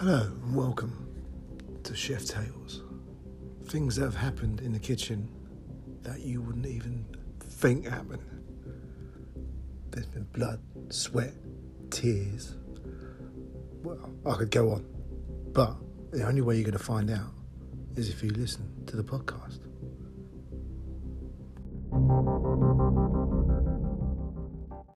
Hello and welcome to Chef Tales. Things that have happened in the kitchen that you wouldn't even think happened. There's been blood, sweat, tears. Well, I could go on, but the only way you're going to find out is if you listen to the podcast.